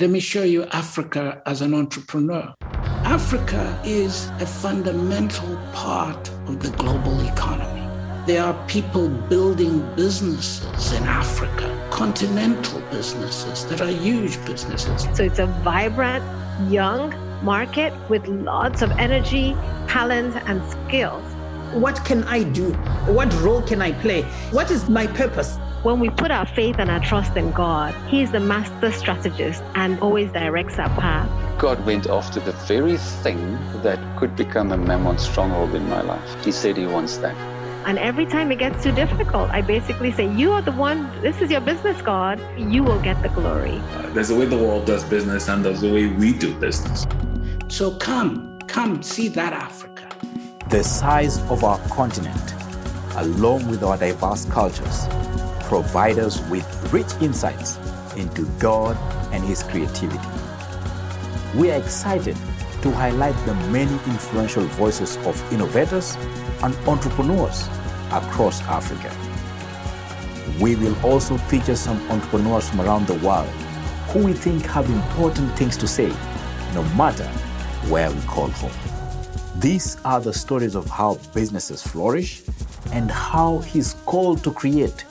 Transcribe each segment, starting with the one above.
Let me show you Africa as an entrepreneur. Africa is a fundamental part of the global economy. There are people building businesses in Africa, continental businesses that are huge businesses. So it's a vibrant, young market with lots of energy, talent, and skills. What can I do? What role can I play? What is my purpose? When we put our faith and our trust in God, He is the master strategist and always directs our path. God went after the very thing that could become a mammon stronghold in my life. He said He wants that. And every time it gets too difficult, I basically say, You are the one, this is your business, God. You will get the glory. There's a way the world does business, and there's a way we do business. So come, come see that Africa. The size of our continent, along with our diverse cultures, provide us with rich insights into God and His creativity. We are excited to highlight the many influential voices of innovators and entrepreneurs across Africa. We will also feature some entrepreneurs from around the world who we think have important things to say, no matter where we call home. These are the stories of how businesses flourish and how his call to create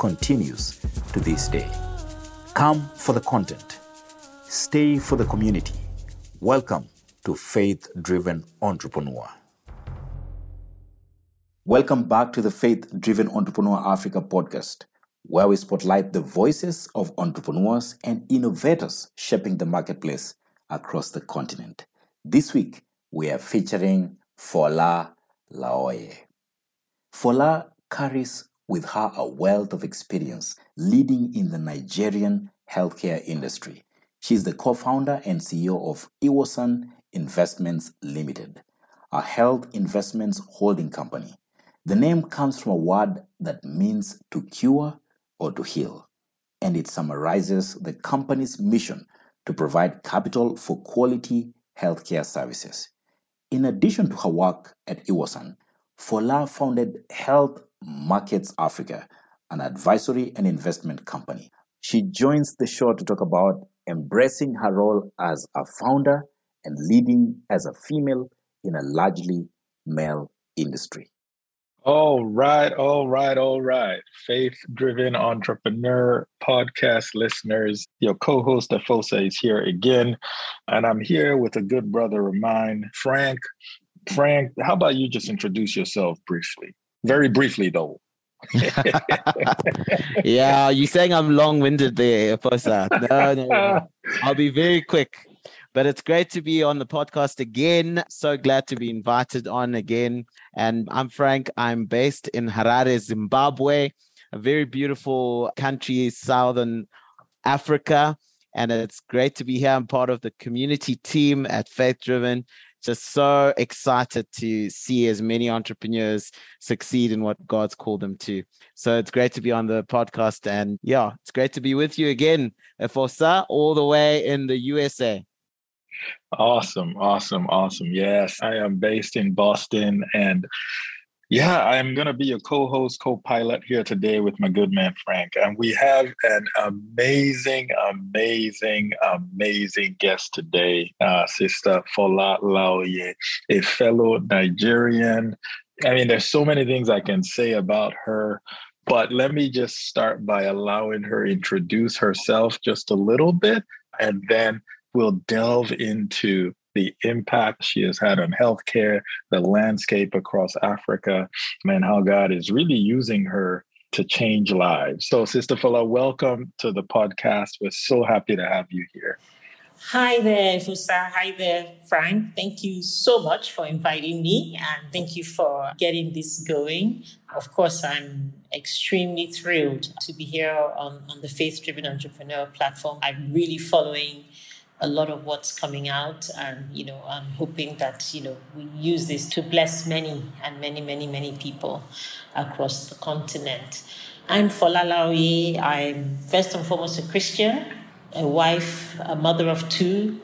continues to this day. Come for the content, stay for the community. Welcome to Faith Driven Entrepreneur. Welcome back to the Faith Driven Entrepreneur Africa podcast, where we spotlight the voices of entrepreneurs and innovators shaping the marketplace across the continent. This week, we are featuring Fola Laoye. Fola carries with her a wealth of experience leading in the Nigerian healthcare industry. She is the co founder and CEO of Iwosan Investments Limited, a health investments holding company. The name comes from a word that means to cure or to heal, and it summarizes the company's mission to provide capital for quality healthcare services. In addition to her work at Iwosan, Fola founded Health Markets Africa, an advisory and investment company. She joins the show to talk about embracing her role as a founder and leading as a female in a largely male industry. All right, all right, all right. Faith driven entrepreneur podcast listeners. Your co host Efosa is here again. And I'm here with a good brother of mine, Frank. Frank, how about you just introduce yourself briefly? Very briefly, though. yeah, you're saying I'm long winded there, Efosa. No, no, no. I'll be very quick. But it's great to be on the podcast again. So glad to be invited on again. And I'm Frank. I'm based in Harare, Zimbabwe, a very beautiful country, southern Africa. And it's great to be here. I'm part of the community team at Faith Driven. Just so excited to see as many entrepreneurs succeed in what God's called them to. So it's great to be on the podcast. And yeah, it's great to be with you again, Fosa, all the way in the USA. Awesome, awesome, awesome. Yes, I am based in Boston and yeah, I'm going to be your co host, co pilot here today with my good man, Frank. And we have an amazing, amazing, amazing guest today, uh, Sister Fola Laoye, a fellow Nigerian. I mean, there's so many things I can say about her, but let me just start by allowing her introduce herself just a little bit and then we'll delve into the impact she has had on healthcare, the landscape across Africa, and how God is really using her to change lives. So, Sister Fola, welcome to the podcast. We're so happy to have you here. Hi there, Fusa. Hi there, Frank. Thank you so much for inviting me and thank you for getting this going. Of course, I'm extremely thrilled to be here on, on the Faith Driven Entrepreneur platform. I'm really following a lot of what's coming out and you know i'm hoping that you know we use this to bless many and many many many people across the continent. I'm fola laoye i'm first and foremost a christian a wife a mother of two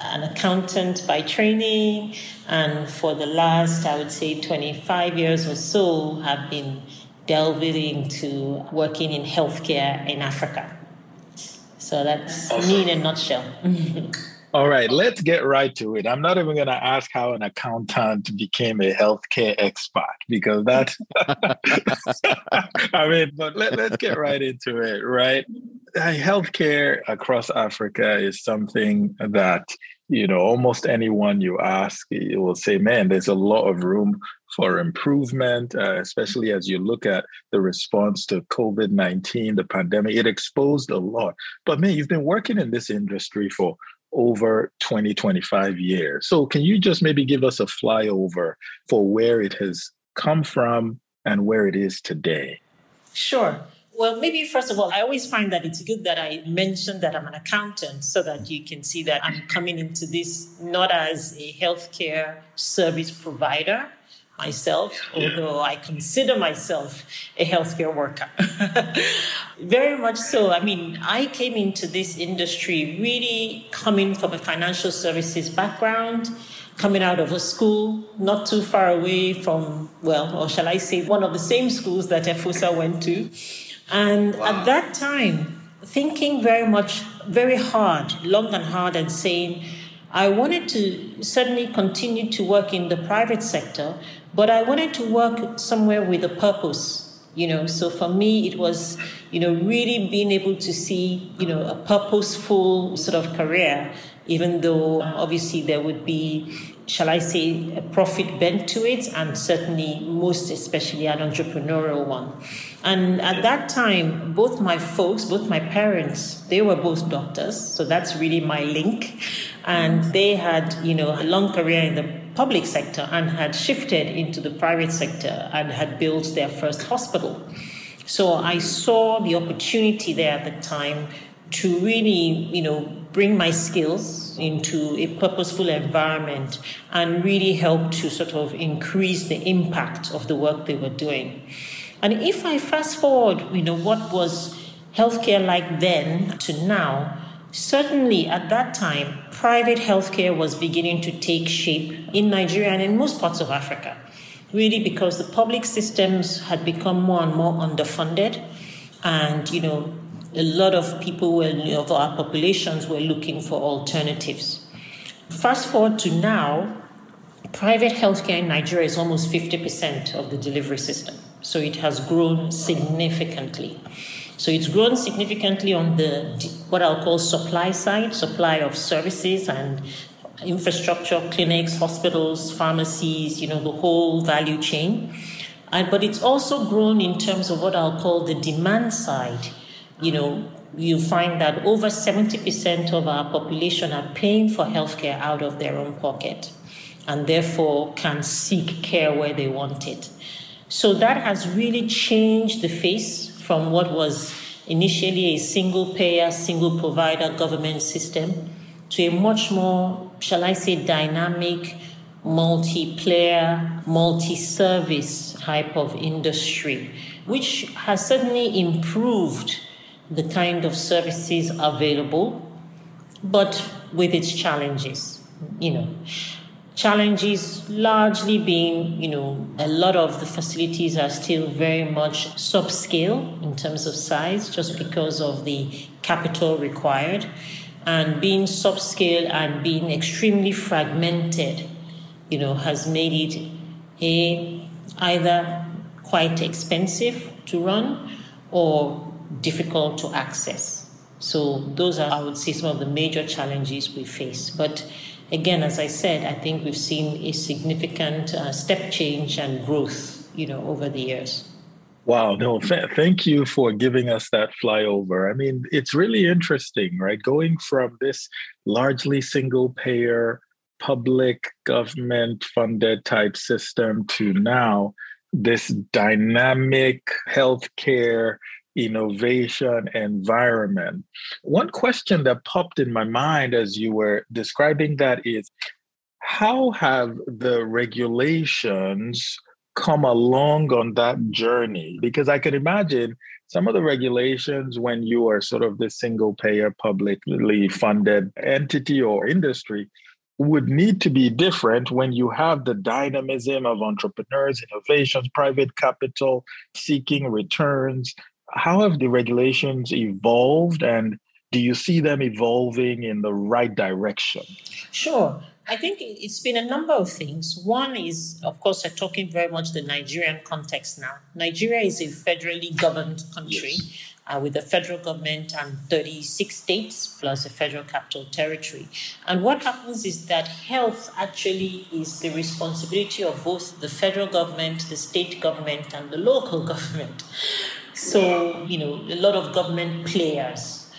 an accountant by training and for the last i would say 25 years or so have been delving into working in healthcare in africa So that's awesome. me in a nutshell. All right, let's get right to it. I'm not even going to ask how an accountant became a healthcare expert because that, I mean, but let, let's get right into it, right? Healthcare across Africa is something that, you know, almost anyone you ask you will say, man, there's a lot of room for improvement, uh, especially as you look at the response to COVID 19, the pandemic. It exposed a lot. But man, you've been working in this industry for over 20, 25 years. So, can you just maybe give us a flyover for where it has come from and where it is today? Sure. Well, maybe first of all, I always find that it's good that I mention that I'm an accountant so that you can see that I'm coming into this not as a healthcare service provider, myself, although I consider myself a healthcare worker. Very much so. I mean, I came into this industry really coming from a financial services background, coming out of a school not too far away from, well, or shall I say, one of the same schools that Efosa went to. And wow. at that time, thinking very much, very hard, long and hard, and saying, I wanted to certainly continue to work in the private sector, but I wanted to work somewhere with a purpose, you know. So for me, it was, you know, really being able to see, you know, a purposeful sort of career, even though obviously there would be, shall I say, a profit bent to it, and certainly most especially an entrepreneurial one. And at that time, both my folks, both my parents, they were both doctors, so that's really my link. And they had, you know, a long career in the public sector and had shifted into the private sector and had built their first hospital. So I saw the opportunity there at the time to really, you know, bring my skills into a purposeful environment and really help to sort of increase the impact of the work they were doing. And if I fast forward, you know, what was healthcare like then to now, Certainly, at that time, private healthcare was beginning to take shape in Nigeria and in most parts of Africa, really because the public systems had become more and more underfunded. And, you know, a lot of people were, of our populations were looking for alternatives. Fast forward to now, private healthcare in Nigeria is almost 50% of the delivery system. So it has grown significantly. So it's grown significantly on the what I'll call supply side, supply of services and infrastructure, clinics, hospitals, pharmacies, you know, the whole value chain. And, but it's also grown in terms of what I'll call the demand side. You know, you find that over 70% of our population are paying for healthcare out of their own pocket and therefore can seek care where they want it. So that has really changed the face from what was initially a single payer, single provider government system to a much more, shall I say, dynamic, multi-player, multi-service type of industry, which has certainly improved the kind of services available, but with its challenges, you know. Challenges largely being, you know, a lot of the facilities are still very much subscale in terms of size just because of the capital required. And being subscale and being extremely fragmented, you know, has made it a either quite expensive to run or difficult to access. So those are, I would say, some of the major challenges we face. But again, as I said, I think we've seen a significant uh, step change and growth, you know, over the years. Wow, no, th- thank you for giving us that flyover. I mean, it's really interesting, right? Going from this largely single payer, public government funded type system to now this dynamic healthcare innovation environment. One question that popped in my mind as you were describing that is how have the regulations come along on that journey? Because I can imagine some of the regulations when you are sort of the single payer, publicly funded entity or industry would need to be different when you have the dynamism of entrepreneurs, innovations, private capital seeking returns, how have the regulations evolved and do you see them evolving in the right direction? Sure. I think it's been a number of things. One is, of course, we're talking very much the Nigerian context now. Nigeria is a federally governed country. Yes uh, with the federal government and 36 states plus a federal capital territory. And what happens is that health actually is the responsibility of both the federal government, the state government, and the local government. So, you know, a lot of government players.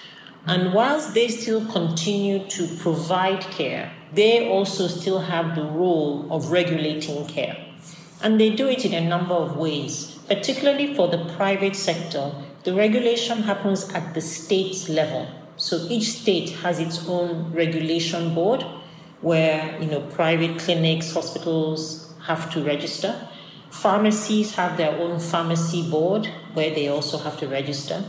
And whilst they still continue to provide care, they also still have the role of regulating care. And they do it in a number of ways, particularly for the private sector the regulation happens at the state level. So each state has its own regulation board where you know private clinics, hospitals have to register. Pharmacies have their own pharmacy board where they also have to register.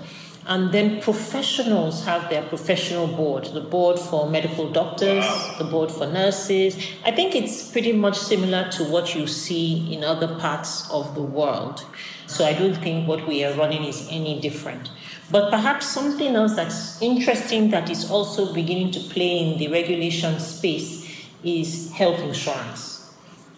And then professionals have their professional board, the board for medical doctors, the board for nurses. I think it's pretty much similar to what you see in other parts of the world. So I don't think what we are running is any different. But perhaps something else that's interesting that is also beginning to play in the regulation space is health insurance.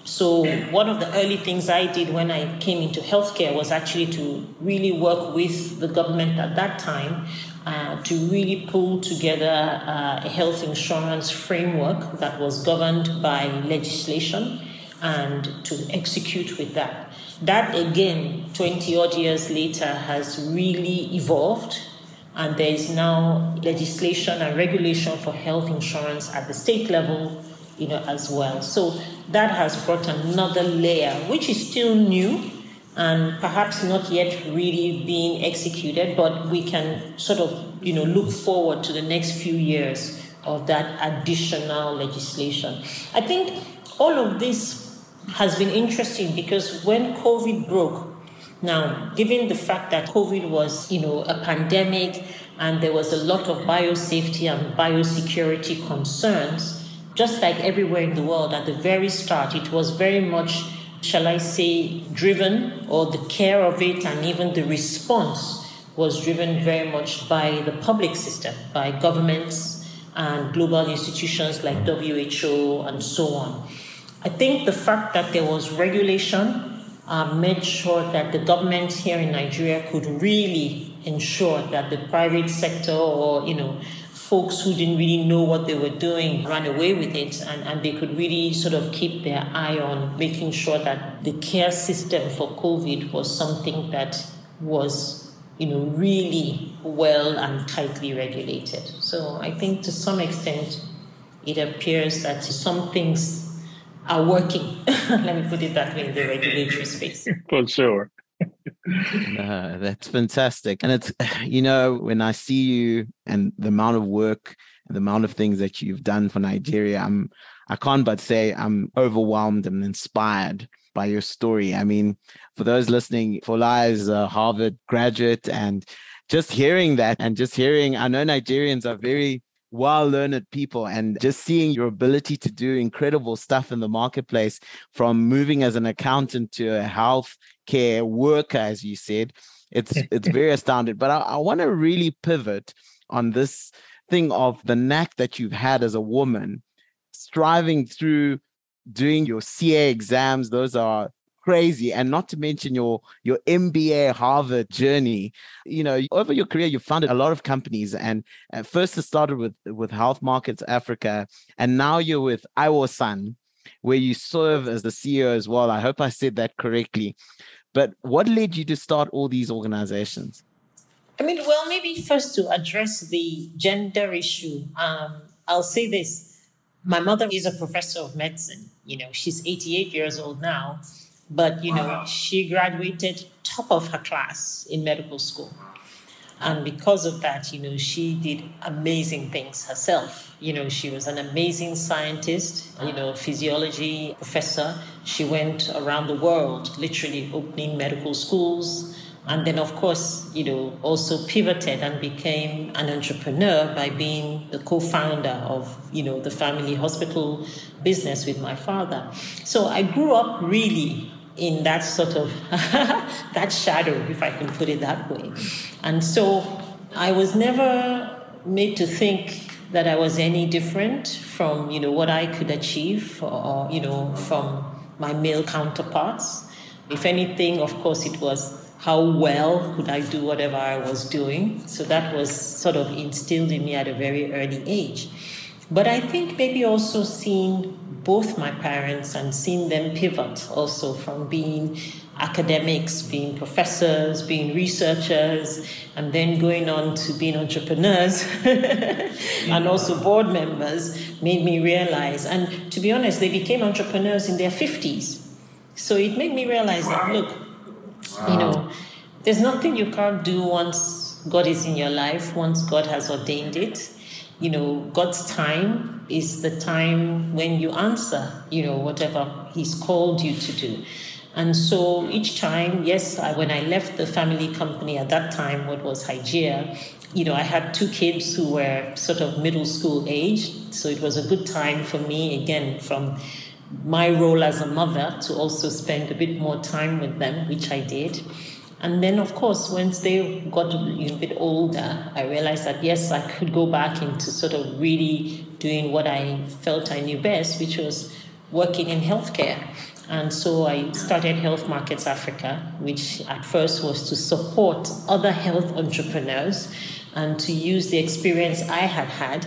So, one of the early things I did when I came into healthcare was actually to really work with the government at that time uh, to really pull together uh, a health insurance framework that was governed by legislation and to execute with that. That again, 20 odd years later, has really evolved, and there is now legislation and regulation for health insurance at the state level, you know, as well. So that has brought another layer, which is still new and perhaps not yet really being executed, but we can sort of, you know, look forward to the next few years of that additional legislation. I think all of this has been interesting because when COVID broke, now, given the fact that COVID was, you know, a pandemic and there was a lot of biosafety and biosecurity concerns, just like everywhere in the world at the very start, it was very much, shall I say, driven, or the care of it and even the response was driven very much by the public system, by governments and global institutions like WHO and so on. I think the fact that there was regulation uh, made sure that the government here in Nigeria could really ensure that the private sector or, you know, folks who didn't really know what they were doing ran away with it and, and they could really sort of keep their eye on making sure that the care system for COVID was something that was, you know, really well and tightly regulated. So I think to some extent it appears that some things are working. Let me put it that way in the regulatory space. For sure. no, that's fantastic. And it's, you know, when I see you and the amount of work and the amount of things that you've done for Nigeria, I'm, I can't but say I'm overwhelmed and inspired by your story. I mean, for those listening, Fola is a Harvard graduate and just hearing that and just hearing, I know Nigerians are very well learned people and just seeing your ability to do incredible stuff in the marketplace from moving as an accountant to a health care worker as you said. It's it's very astounding but i, I want to really pivot on this thing of the knack that you've had as a woman striving through doing your ca exams. Those are crazy. And not to mention your your mba harvard journey. You know over your career you've founded a lot of companies and at first it started with with health markets africa and now you're with iwosan where you serve as the ceo as well. I hope i said that correctly but what led you to start all these organizations? I mean well maybe first to address the gender issue um, i'll say this. My mother is a professor of medicine. You know she's 88 years old now but, you know, she graduated top of her class in medical school. And because of that, you know, she did amazing things herself. You know, she was an amazing scientist, you know, physiology professor. She went around the world, literally opening medical schools. And then, of course, you know, also pivoted and became an entrepreneur by being the co founder of, you know, the family hospital business with my father. So I grew up really in that sort of that shadow, if I can put it that way. And so I was never made to think that I was any different from, you know, what I could achieve or, you know, from my male counterparts. If anything, of course, it was how well could I do whatever I was doing. So that was sort of instilled in me at a very early age. But I think maybe also seeing both my parents and seeing them pivot also from being academics, being professors, being researchers, and then going on to being entrepreneurs and also board members made me realize. And to be honest, they became entrepreneurs in their 50s. So it made me realize that, look, wow. you know, there's nothing you can't do once God is in your life, once God has ordained it. You know, God's time is the time when you answer, you know, whatever He's called you to do. And so each time, yes, I, when I left the family company at that time, what was Hygeia, you know, I had two kids who were sort of middle school age. So it was a good time for me, again, from my role as a mother to also spend a bit more time with them, which I did. And then, of course, once they got a little bit older, I realized that yes, I could go back into sort of really doing what I felt I knew best, which was working in healthcare. And so I started Health Markets Africa, which at first was to support other health entrepreneurs and to use the experience I had had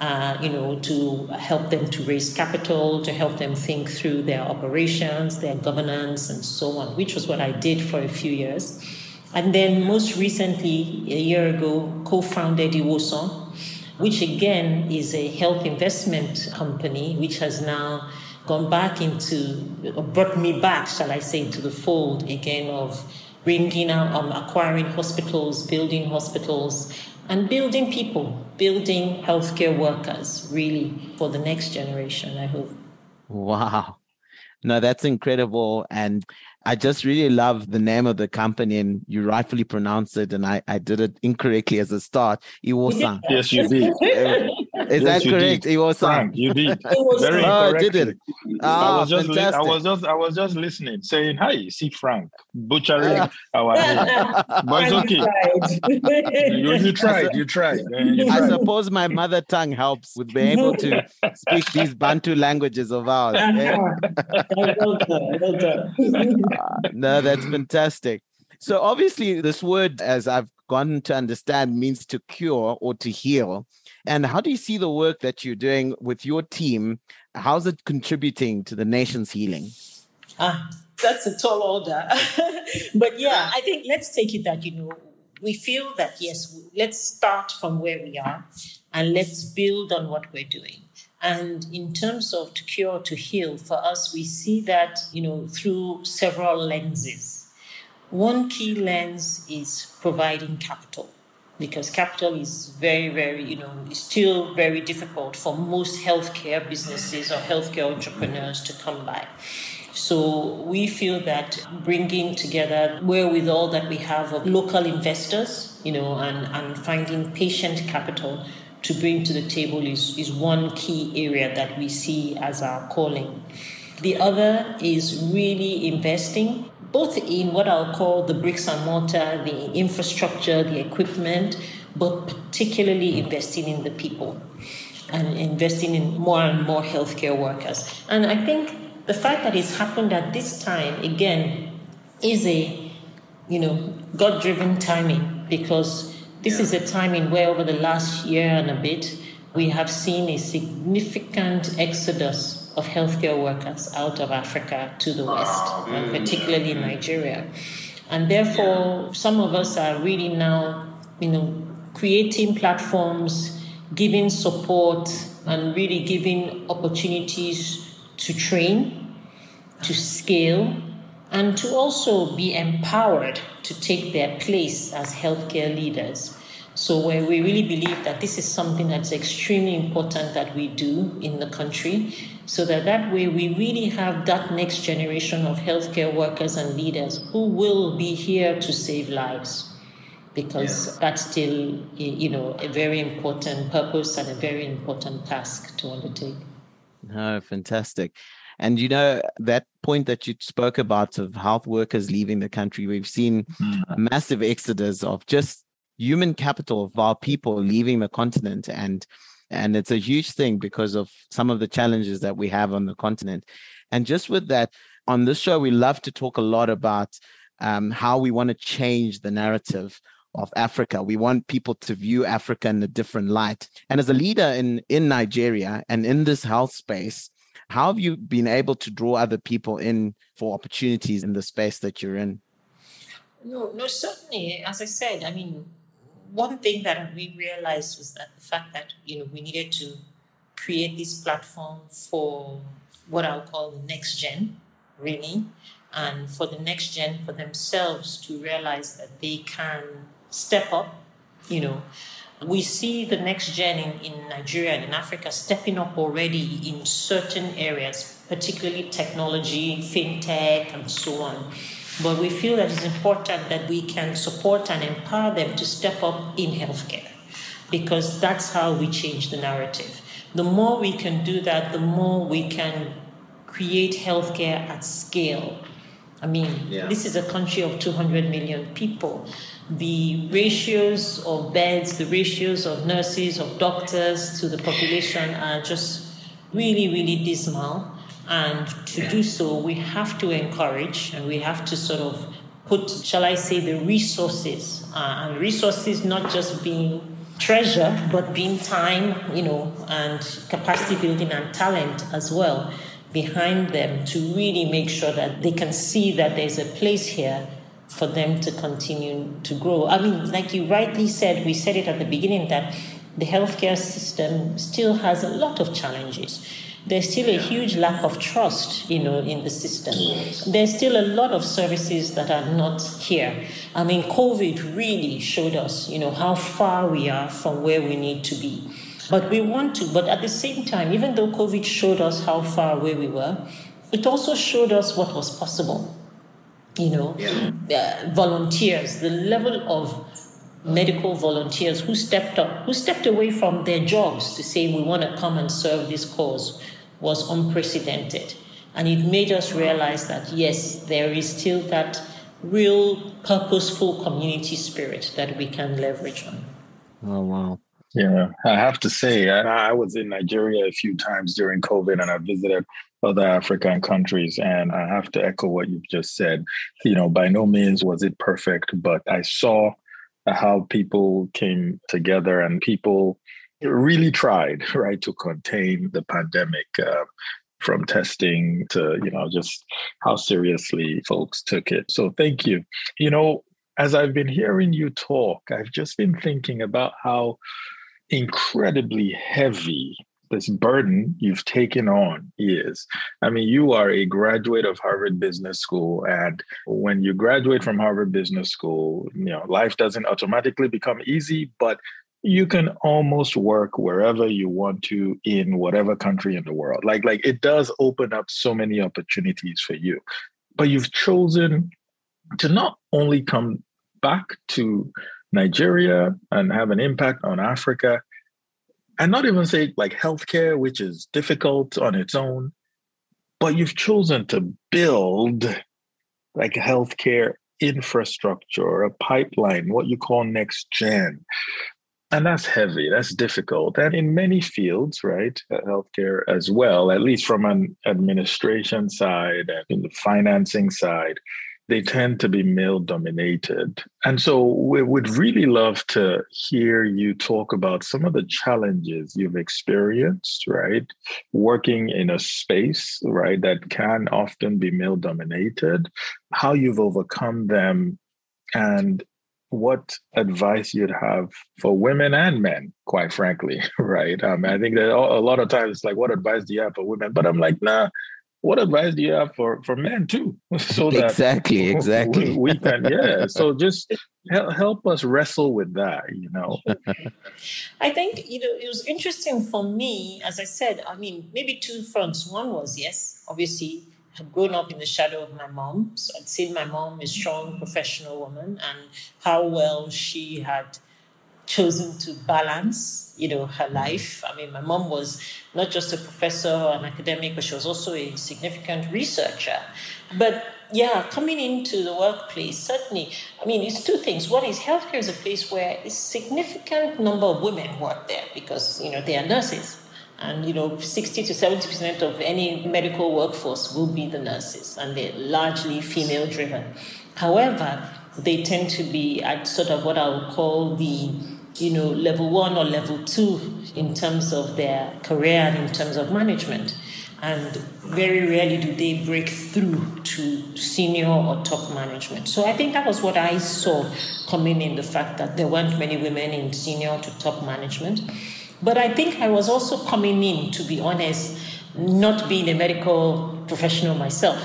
uh, you know, to help them to raise capital, to help them think through their operations, their governance, and so on, which was what I did for a few years. And then most recently, a year ago, co-founded Iwosan, which again is a health investment company, which has now gone back into, brought me back, shall I say, into the fold again of bringing out, um, acquiring hospitals, building hospitals, and building people, building healthcare workers really for the next generation, I hope. Wow. No, that's incredible. And I just really love the name of the company, and you rightfully pronounced it, and I, I did it incorrectly as a start. Iwosan. Yes, you did. Is yes, that correct? Iwosan. Uh, Frank, you did. Very oh, did it? Oh, I ah, was just li- I was just I was just listening, saying, "Hi, see Frank butchering ah. our name." but it's okay. you, you tried. You tried. You tried. I suppose my mother tongue helps with being able to speak these Bantu languages of ours. Eh? Ah, no, that's fantastic. So obviously, this word, as I've gotten to understand, means to cure or to heal. And how do you see the work that you're doing with your team? How's it contributing to the nation's healing? Ah, that's a tall order. but yeah, I think let's take it that, you know, we feel that, yes, let's start from where we are and let's build on what we're doing. And in terms of to cure, to heal, for us, we see that, you know, through several lenses. One key lens is providing capital because capital is very, very, you know, is still very difficult for most healthcare businesses or healthcare entrepreneurs to come by. So we feel that bringing together wherewithal that we have of local investors, you know, and, and finding patient capital to bring to the table is, is one key area that we see as our calling. The other is really investing both in what I'll call the bricks and mortar, the infrastructure, the equipment, but particularly investing in the people and investing in more and more healthcare workers. And I think the fact that it's happened at this time, again, is a, you know, God-driven timing because this yeah. is a timing where over the last year and a bit, we have seen a significant exodus of healthcare workers out of Africa to the West, uh, and particularly mm. Nigeria. And therefore, some of us are really now, you know, creating platforms, giving support, and really giving opportunities to train, to scale, and to also be empowered to take their place as healthcare leaders. So, where we really believe that this is something that's extremely important that we do in the country, so that that way we really have that next generation of healthcare workers and leaders who will be here to save lives. Because yeah. that's still, you know, a very important purpose and a very important task to undertake. Oh, fantastic. And you know, that point that you spoke about of health workers leaving the country, we've seen mm. a massive exodus of just human capital of our people leaving the continent and and it's a huge thing because of some of the challenges that we have on the continent and just with that on this show we love to talk a lot about um, how we want to change the narrative of Africa. We want people to view Africa in a different light. And as a leader in, in Nigeria and in this health space, how have you been able to draw other people in for opportunities in the space that you're in? No, no, certainly. As I said, I mean, one thing that we realized was that the fact that you know we needed to create this platform for what I'll call the next gen, really, and for the next gen for themselves to realize that they can step up. You know, we see the next gen in, in Nigeria and in Africa stepping up already in certain areas, particularly technology, fintech, and so on. But we feel that it's important that we can support and empower them to step up in healthcare because that's how we change the narrative. The more we can do that, the more we can create healthcare at scale. I mean, yeah. this is a country of 200 million people the ratios of beds, the ratios of nurses, of doctors to the population are just really, really dismal. And to do so, we have to encourage and we have to sort of put, shall I say, the resources, uh, and resources not just being treasure, but being time, you know, and capacity building and talent as well behind them to really make sure that they can see that there's a place here for them to continue to grow. I mean, like you rightly said, we said it at the beginning that the healthcare system still has a lot of challenges. There's still a huge lack of trust, you know, in the system. There's still a lot of services that are not here. I mean, COVID really showed us, you know, how far we are from where we need to be. But we want to, but at the same time, even though COVID showed us how far away we were, it also showed us what was possible you know, yeah. uh, volunteers, the level of medical volunteers who stepped up, who stepped away from their jobs to say, we want to come and serve this cause was unprecedented. And it made us realize that, yes, there is still that real purposeful community spirit that we can leverage on. Oh, wow. Yeah, I have to say, I was in Nigeria a few times during COVID and I visited other African countries. And I have to echo what you've just said. You know, by no means was it perfect, but I saw how people came together and people really tried, right, to contain the pandemic. Uh, from testing to you know just how seriously folks took it so thank you you know as i've been hearing you talk i've just been thinking about how incredibly heavy this burden you've taken on is. I mean, you are a graduate of Harvard Business School, and when you graduate from Harvard Business School, you know, life doesn't automatically become easy, but you can almost work wherever you want to in whatever country in the world. Like, like it does open up so many opportunities for you. But you've chosen to not only come back to Nigeria and have an impact on Africa, and not even say like healthcare, which is difficult on its own, but you've chosen to build like healthcare infrastructure, a pipeline, what you call next gen. And that's heavy, that's difficult. And in many fields, right, uh, healthcare as well, at least from an administration side and in the financing side, they tend to be male dominated. And so we would really love to hear you talk about some of the challenges you've experienced, right? Working in a space, right, that can often be male dominated, how you've overcome them, and what advice you'd have for women and men, quite frankly, right? Um, I think that a lot of times it's like, what advice do you have for women? But I'm like, nah, what advice do you have for for men too? So that exactly exactly. we, we can yeah. So just help, help us wrestle with that you know. I think you know it was interesting for me as i said i mean maybe two fronts. One was yes obviously had grown up in the shadow of my mom so i'd seen my mom a strong professional woman and how well she had chosen to balance, you know, her life. I mean, my mom was not just a professor, or an academic, but she was also a significant researcher. But yeah, coming into the workplace, certainly, I mean, it's two things. One is healthcare is a place where a significant number of women work there because, you know, they are nurses. And, you know, 60 to 70% of any medical workforce will be the nurses, and they're largely female driven. However, they tend to be at sort of what I would call the you know, level one or level two in terms of their career and in terms of management. And very rarely do they break through to senior or top management. So I think that was what I saw coming in the fact that there weren't many women in senior to top management. But I think I was also coming in, to be honest, not being a medical professional myself.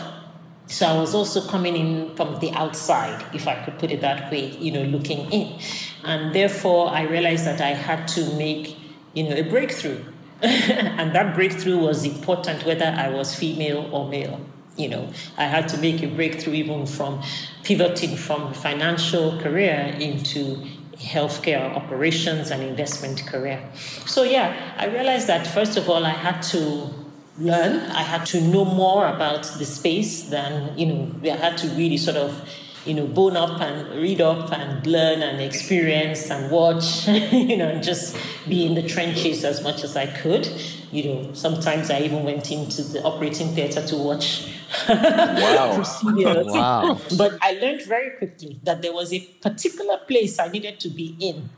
So I was also coming in from the outside, if I could put it that way, you know, looking in. And therefore, I realized that I had to make, you know, a breakthrough. and that breakthrough was important whether I was female or male. You know, I had to make a breakthrough even from pivoting from financial career into healthcare operations and investment career. So yeah, I realized that first of all I had to learn. I had to know more about the space than, you know, I had to really sort of, you know, bone up and read up and learn and experience and watch, you know, and just be in the trenches as much as I could. You know, sometimes I even went into the operating theater to watch wow. procedures. Wow. But I learned very quickly that there was a particular place I needed to be in,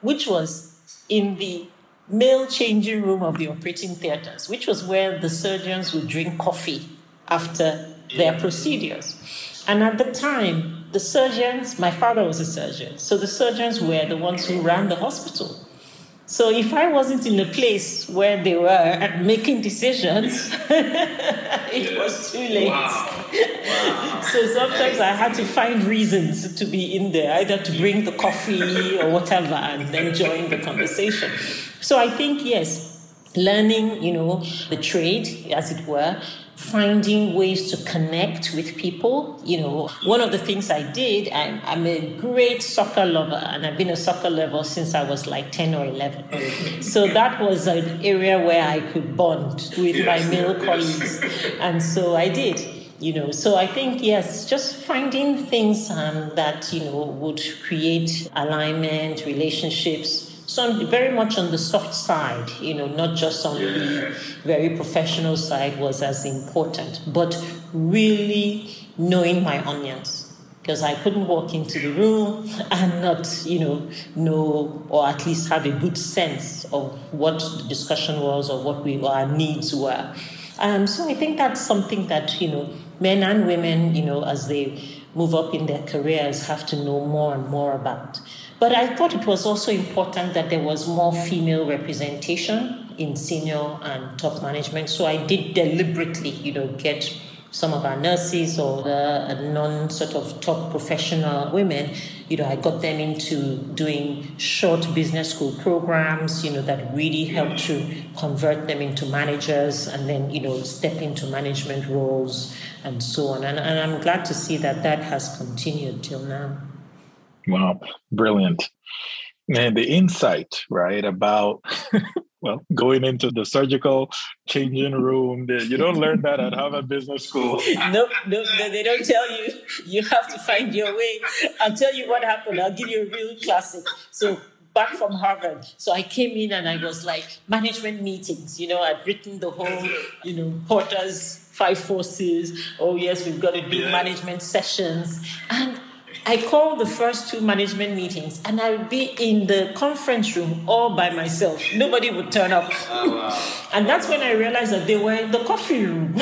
which was in the male changing room of the operating theaters, which was where the surgeons would drink coffee after their procedures. And at the time, the surgeons, my father was a surgeon, so the surgeons were the ones who ran the hospital. So if I wasn't in a place where they were making decisions, it was too late. Wow. Wow. so sometimes I had to find reasons to be in there, either to bring the coffee or whatever, and then join the conversation. So I think, yes, learning, you know, the trade, as it were, finding ways to connect with people. You know, one of the things I did, I'm, I'm, a great soccer lover, and I've been a soccer lover since I was like 10 or 11. So that was an area where I could bond with yes, my male yes. colleagues. And so I did. You know, so I think yes, just finding things um, that you know would create alignment, relationships, so very much on the soft side, you know, not just on the very professional side was as important, but really knowing my onions. Because I couldn't walk into the room and not, you know, know or at least have a good sense of what the discussion was or what we our needs were. Um, so I think that's something that you know men and women, you know, as they move up in their careers, have to know more and more about. But I thought it was also important that there was more female representation in senior and top management. So I did deliberately, you know, get some of our nurses or the uh, non sort of top professional women, you know, I got them into doing short business school programs, you know, that really helped to convert them into managers and then, you know, step into management roles and so on. And, and I'm glad to see that that has continued till now. Wow, brilliant. And the insight, right, about well, going into the surgical changing room. You don't learn that at Harvard Business School. nope, nope, they don't tell you. You have to find your way. I'll tell you what happened. I'll give you a real classic. So back from Harvard. So I came in and I was like, management meetings. You know, I'd written the whole, you know, Porter's five forces. Oh, yes, we've got to do yeah. management sessions. And I called the first two management meetings and I would be in the conference room all by myself. Nobody would turn up. Oh, wow. And that's when I realized that they were in the coffee room.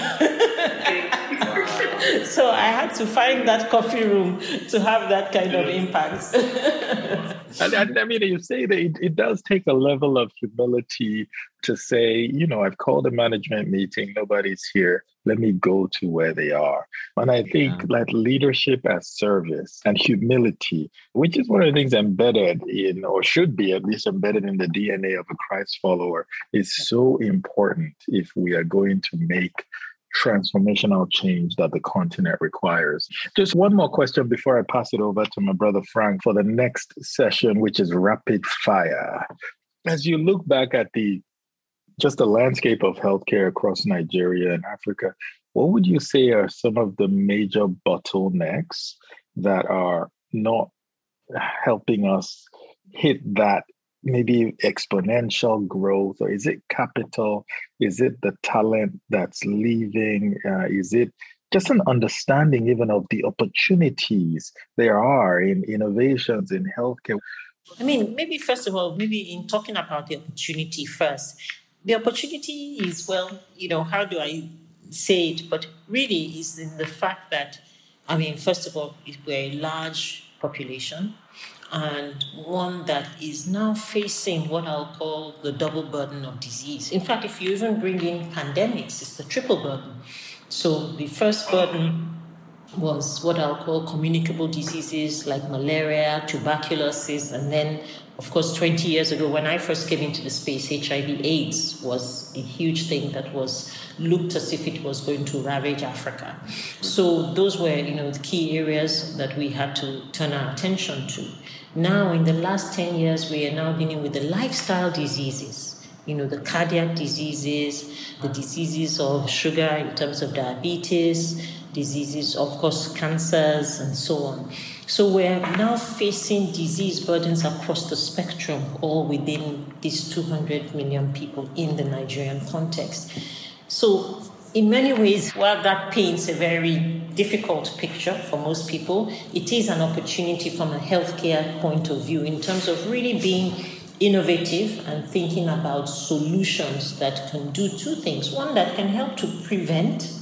so I had to find that coffee room to have that kind of impact. and, I mean, you say that it, it does take a level of humility to say, you know, I've called a management meeting, nobody's here. Let me go to where they are. And I think yeah. that leadership as service and humility, which is one of the things embedded in, or should be at least embedded in the DNA of a Christ follower, is so important if we are going to make transformational change that the continent requires. Just one more question before I pass it over to my brother Frank for the next session, which is rapid fire. As you look back at the just the landscape of healthcare across Nigeria and Africa, what would you say are some of the major bottlenecks that are not helping us hit that maybe exponential growth? Or is it capital? Is it the talent that's leaving? Uh, is it just an understanding even of the opportunities there are in innovations in healthcare? I mean maybe first of all maybe in talking about the opportunity first the opportunity is well you know how do i say it but really is in the fact that i mean first of all we're a large population and one that is now facing what I'll call the double burden of disease. In fact, if you even bring in pandemics, it's the triple burden. So the first burden was what I'll call communicable diseases like malaria, tuberculosis, and then, of course, 20 years ago when I first came into the space, HIV/AIDS was a huge thing that was looked as if it was going to ravage Africa. So those were, you know, the key areas that we had to turn our attention to. Now, in the last 10 years, we are now dealing with the lifestyle diseases, you know, the cardiac diseases, the diseases of sugar in terms of diabetes, diseases, of course, cancers, and so on. So we're now facing disease burdens across the spectrum, all within these 200 million people in the Nigerian context. So in many ways, while that paints a very difficult picture for most people, it is an opportunity from a healthcare point of view in terms of really being innovative and thinking about solutions that can do two things. One that can help to prevent,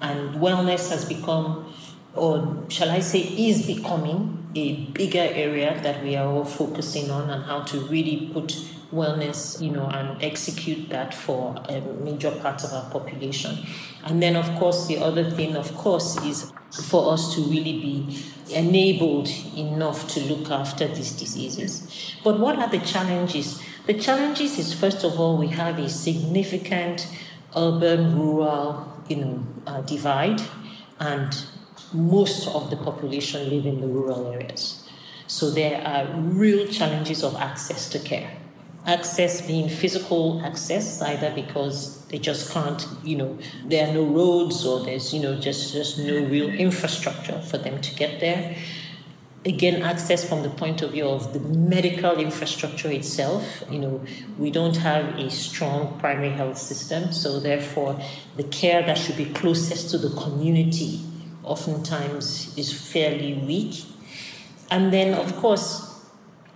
and wellness has become, or shall I say, is becoming a bigger area that we are all focusing on, and how to really put wellness, you know, and execute that for a major part of our population. And then, of course, the other thing, of course, is for us to really be enabled enough to look after these diseases. But what are the challenges? The challenges is, first of all, we have a significant urban-rural, you know, uh, divide, and most of the population live in the rural areas. So there are real challenges of access to care access being physical access, either because they just can't, you know, there are no roads or there's, you know, just, just no real infrastructure for them to get there. Again, access from the point of view of the medical infrastructure itself. You know, we don't have a strong primary health system, so therefore, the care that should be closest to the community oftentimes is fairly weak. And then, of course,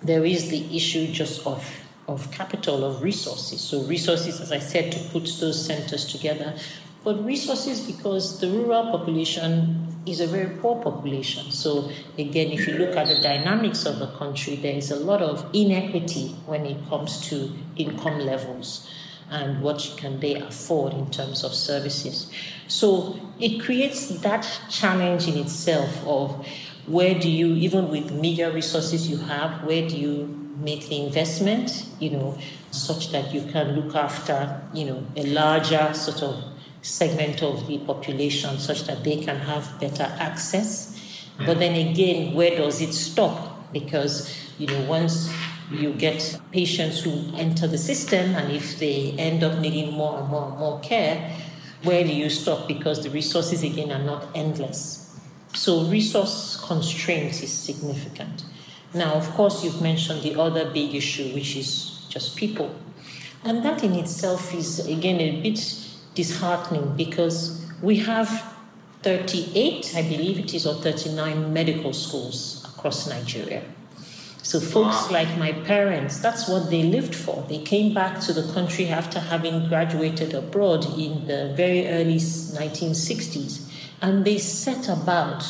there is the issue just of of capital, of resources. So, resources, as I said, to put those centers together, but resources because the rural population is a very poor population. So, again, if you look at the dynamics of the country, there is a lot of inequity when it comes to income levels and what can they afford in terms of services. So, it creates that challenge in itself of where do you, even with meager resources you have, where do you make the investment, you know, such that you can look after, you know, a larger sort of segment of the population such that they can have better access. But then again, where does it stop? Because, you know, once you get patients who enter the system and if they end up needing more and more and more care, where do you stop? Because the resources again are not endless. So resource constraints is significant. Now, of course, you've mentioned the other big issue, which is just people. And that in itself is, again, a bit disheartening because we have 38, I believe it is, or 39 medical schools across Nigeria. So, folks wow. like my parents, that's what they lived for. They came back to the country after having graduated abroad in the very early 1960s, and they set about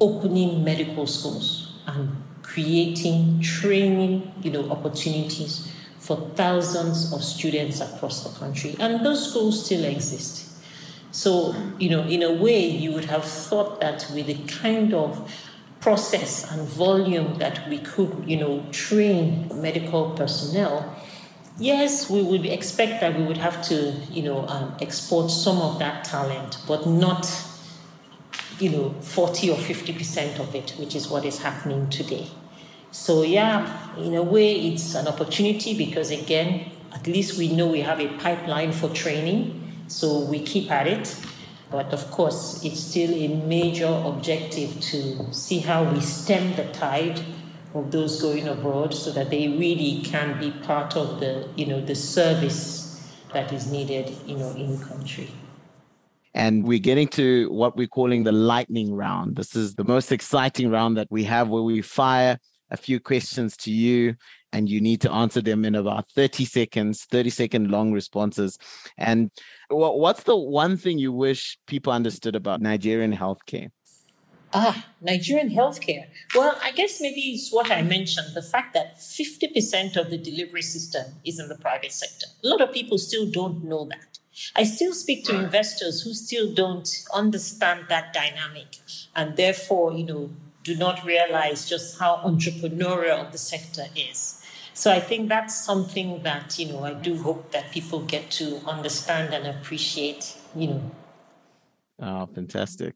opening medical schools and creating training, you know, opportunities for thousands of students across the country. And those schools still exist. So, you know, in a way, you would have thought that with the kind of process and volume that we could, you know, train medical personnel, yes, we would expect that we would have to, you know, um, export some of that talent, but not, you know, 40 or 50% of it, which is what is happening today. So, yeah, in a way, it's an opportunity because, again, at least we know we have a pipeline for training, so we keep at it. But of course, it's still a major objective to see how we stem the tide of those going abroad so that they really can be part of the, you know, the service that is needed, you know, in country. And we're getting to what we're calling the lightning round. This is the most exciting round that we have where we fire a few questions to you and you need to answer them in about 30 seconds, 30 second long responses. And what's the one thing you wish people understood about Nigerian healthcare? Ah, Nigerian healthcare. Well, I guess maybe it's what I mentioned the fact that 50% of the delivery system is in the private sector. A lot of people still don't know that. I still speak to investors who still don't understand that dynamic and therefore, you know, do not realize just how entrepreneurial the sector is. So I think that's something that, you know, I do hope that people get to understand and appreciate, you know. Oh, fantastic.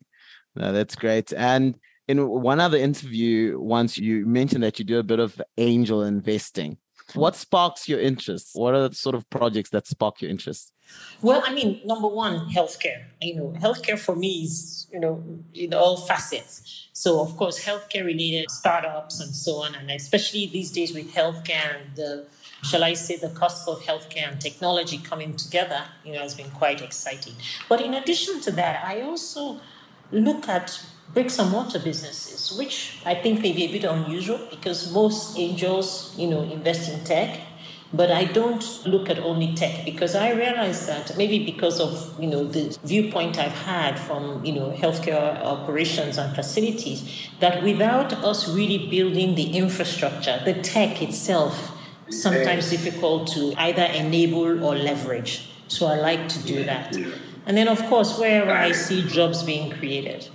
No, that's great. And in one other interview, once you mentioned that you do a bit of angel investing. Hmm. What sparks your interest? What are the sort of projects that spark your interest? Well, I mean, number one, healthcare. You know, healthcare for me is, you know, in all facets. So, of course, healthcare related startups and so on, and especially these days with healthcare and the, shall I say, the cost of healthcare and technology coming together, you know, has been quite exciting. But in addition to that, I also look at bricks and mortar businesses, which I think may be a bit unusual because most angels, you know, invest in tech. But I don't look at only tech because I realize that maybe because of you know the viewpoint I've had from you know healthcare operations and facilities, that without us really building the infrastructure, the tech itself, sometimes difficult to either enable or leverage. So I like to do that. And then of course wherever I see jobs being created.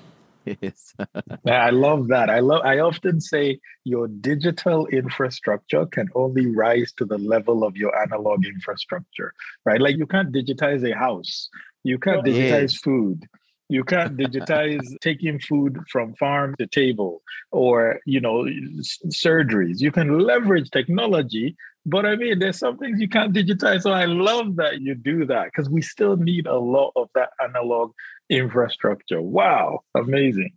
Yes. I love that. I love I often say your digital infrastructure can only rise to the level of your analog infrastructure, right? Like you can't digitize a house. You can't digitize yes. food. You can't digitize taking food from farm to table or, you know, s- surgeries. You can leverage technology, but I mean, there's some things you can't digitize. So I love that you do that because we still need a lot of that analog infrastructure. Wow, amazing.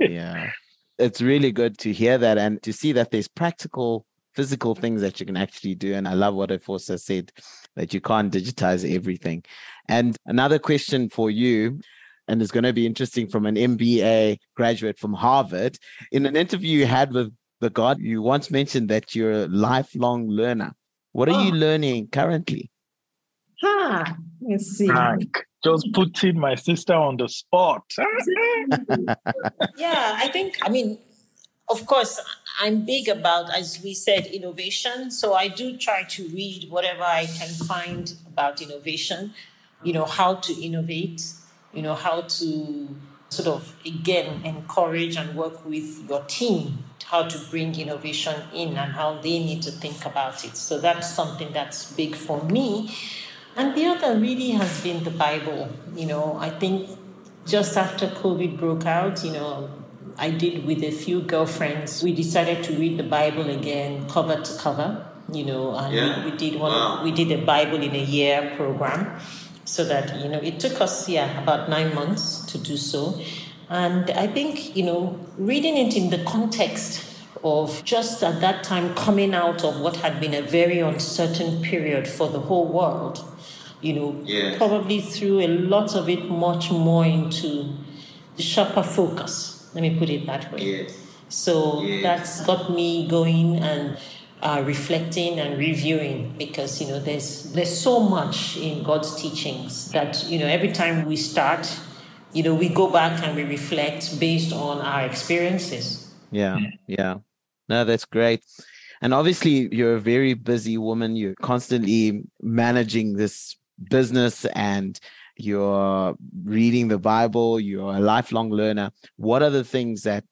yeah. It's really good to hear that and to see that there's practical physical things that you can actually do. And I love what Efosa said that you can't digitize everything. And another question for you, and it's going to be interesting from an MBA graduate from Harvard. In an interview you had with the God, you once mentioned that you're a lifelong learner. What are oh. you learning currently? Ah, let's see. Frank, just putting my sister on the spot. yeah, I think, I mean, of course, I'm big about, as we said, innovation. So I do try to read whatever I can find about innovation, you know, how to innovate, you know, how to sort of, again, encourage and work with your team, how to bring innovation in and how they need to think about it. So that's something that's big for me. And the other really has been the Bible. You know, I think just after COVID broke out, you know, I did with a few girlfriends, we decided to read the Bible again, cover to cover, you know, and yeah. we, we, did one, wow. we did a Bible in a year program so that, you know, it took us, yeah, about nine months to do so. And I think, you know, reading it in the context of just at that time coming out of what had been a very uncertain period for the whole world you know, yes. probably threw a lot of it much more into the sharper focus. Let me put it that way. Yes. So yes. that's got me going and uh, reflecting and reviewing because you know there's there's so much in God's teachings that you know every time we start, you know we go back and we reflect based on our experiences. Yeah, yeah. No, that's great. And obviously, you're a very busy woman. You're constantly managing this business and you're reading the Bible, you're a lifelong learner. What are the things that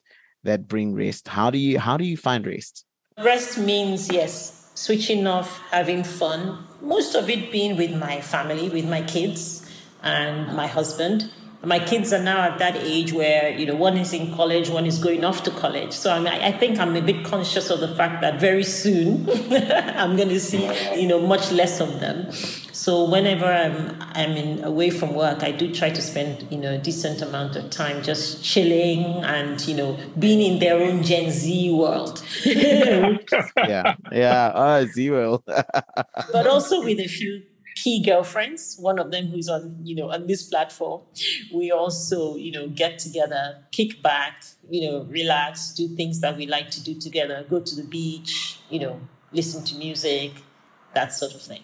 that bring rest? How do you how do you find rest? Rest means yes, switching off, having fun. Most of it being with my family, with my kids and my husband. My kids are now at that age where you know one is in college one is going off to college. So I'm, i think i'm a bit conscious of the fact that very soon i'm going to see you know much less of them. So whenever i'm i'm in, away from work i do try to spend you know a decent amount of time just chilling and you know being in their own gen z world. Yeah. Yeah. Oh z world. But also with a few key girlfriends, one of them who's on, you know, on this platform. We also, you know, get together, kick back, you know, relax, do things that we like to do together, go to the beach, you know, listen to music, that sort of thing.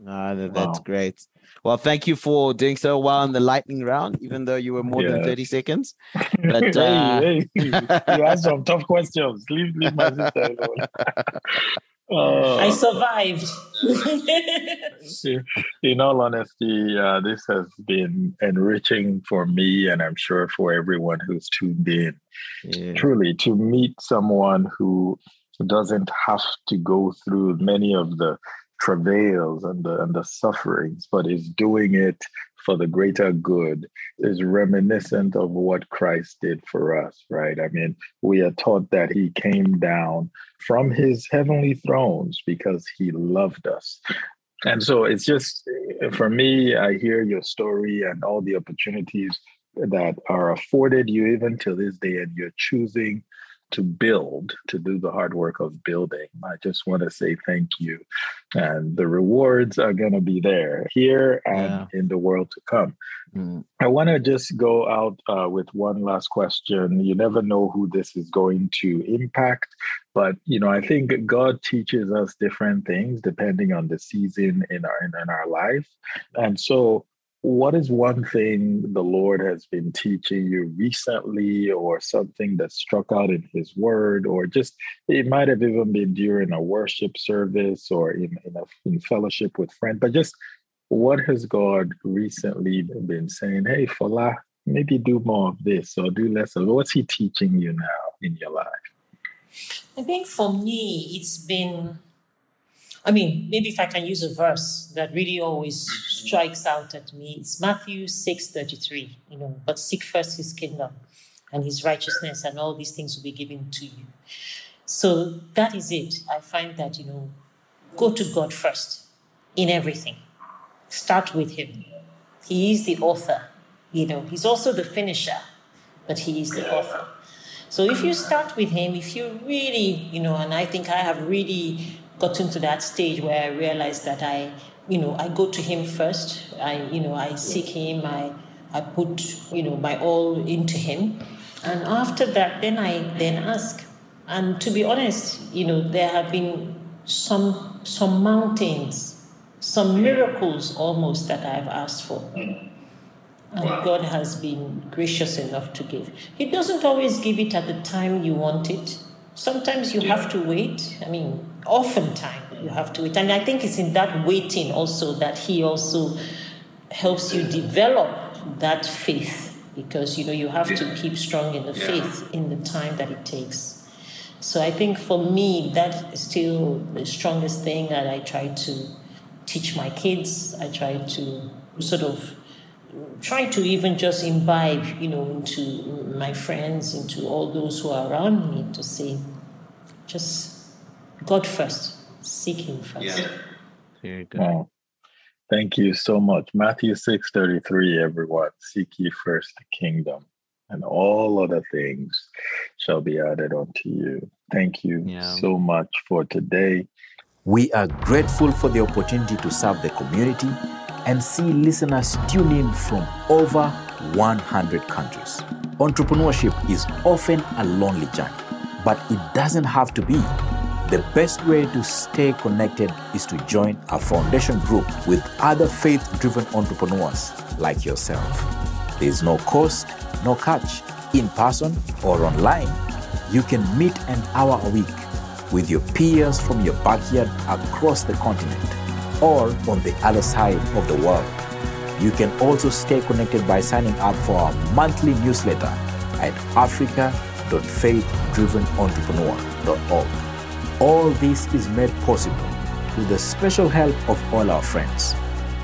No, that, that's wow. great. Well, thank you for doing so well in the lightning round, even though you were more yeah. than 30 seconds. But uh... hey, hey, you asked some tough questions. Leave, leave my sister alone. Uh, I survived. in all honesty, uh, this has been enriching for me, and I'm sure for everyone who's tuned in. Yeah. Truly, to meet someone who doesn't have to go through many of the travails and the and the sufferings, but is doing it for the greater good is reminiscent of what Christ did for us, right? I mean, we are taught that he came down from his heavenly thrones because he loved us. And so it's just for me, I hear your story and all the opportunities that are afforded you even to this day, and you're choosing to build, to do the hard work of building. I just want to say thank you. And the rewards are going to be there here and yeah. in the world to come. Mm. I want to just go out uh, with one last question. You never know who this is going to impact, but you know, I think God teaches us different things depending on the season in our in, in our life. And so what is one thing the Lord has been teaching you recently, or something that struck out in His Word, or just it might have even been during a worship service or in in, a, in fellowship with friends, but just what has God recently been saying? Hey, Fola, maybe do more of this or do less of. What's He teaching you now in your life? I think for me, it's been I mean, maybe if I can use a verse that really always mm-hmm. strikes out at me, it's Matthew 6 33, you know, but seek first his kingdom and his righteousness, and all these things will be given to you. So that is it. I find that, you know, go to God first in everything. Start with him. He is the author, you know, he's also the finisher, but he is the author. So if you start with him, if you really, you know, and I think I have really gotten to that stage where I realized that I, you know, I go to him first. I, you know, I seek him. I, I put, you know, my all into him, and after that, then I then ask. And to be honest, you know, there have been some some mountains, some miracles almost that I've asked for. Hmm. And God has been gracious enough to give. He doesn't always give it at the time you want it. Sometimes you have to wait. I mean, oftentimes you have to wait. And I think it's in that waiting also that he also helps you develop that faith because you know you have to keep strong in the faith in the time that it takes. So I think for me that is still the strongest thing that I try to teach my kids. I try to sort of try to even just imbibe, you know, into my friends, into all those who are around me to say, just God first, seek Him first. Yeah. Very good. Wow. Thank you so much. Matthew 6 33, everyone. Seek ye first the kingdom, and all other things shall be added unto you. Thank you yeah. so much for today. We are grateful for the opportunity to serve the community and see listeners tune in from over 100 countries. Entrepreneurship is often a lonely journey, but it doesn't have to be. The best way to stay connected is to join a foundation group with other faith driven entrepreneurs like yourself. There is no cost, no catch, in person or online. You can meet an hour a week with your peers from your backyard across the continent or on the other side of the world. You can also stay connected by signing up for our monthly newsletter at africa.faithdrivenentrepreneur.org. All this is made possible with the special help of all our friends.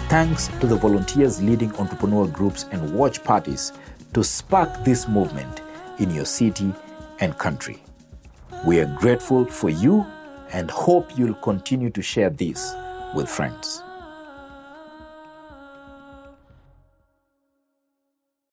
Thanks to the volunteers leading entrepreneur groups and watch parties to spark this movement in your city and country. We are grateful for you and hope you'll continue to share this with friends.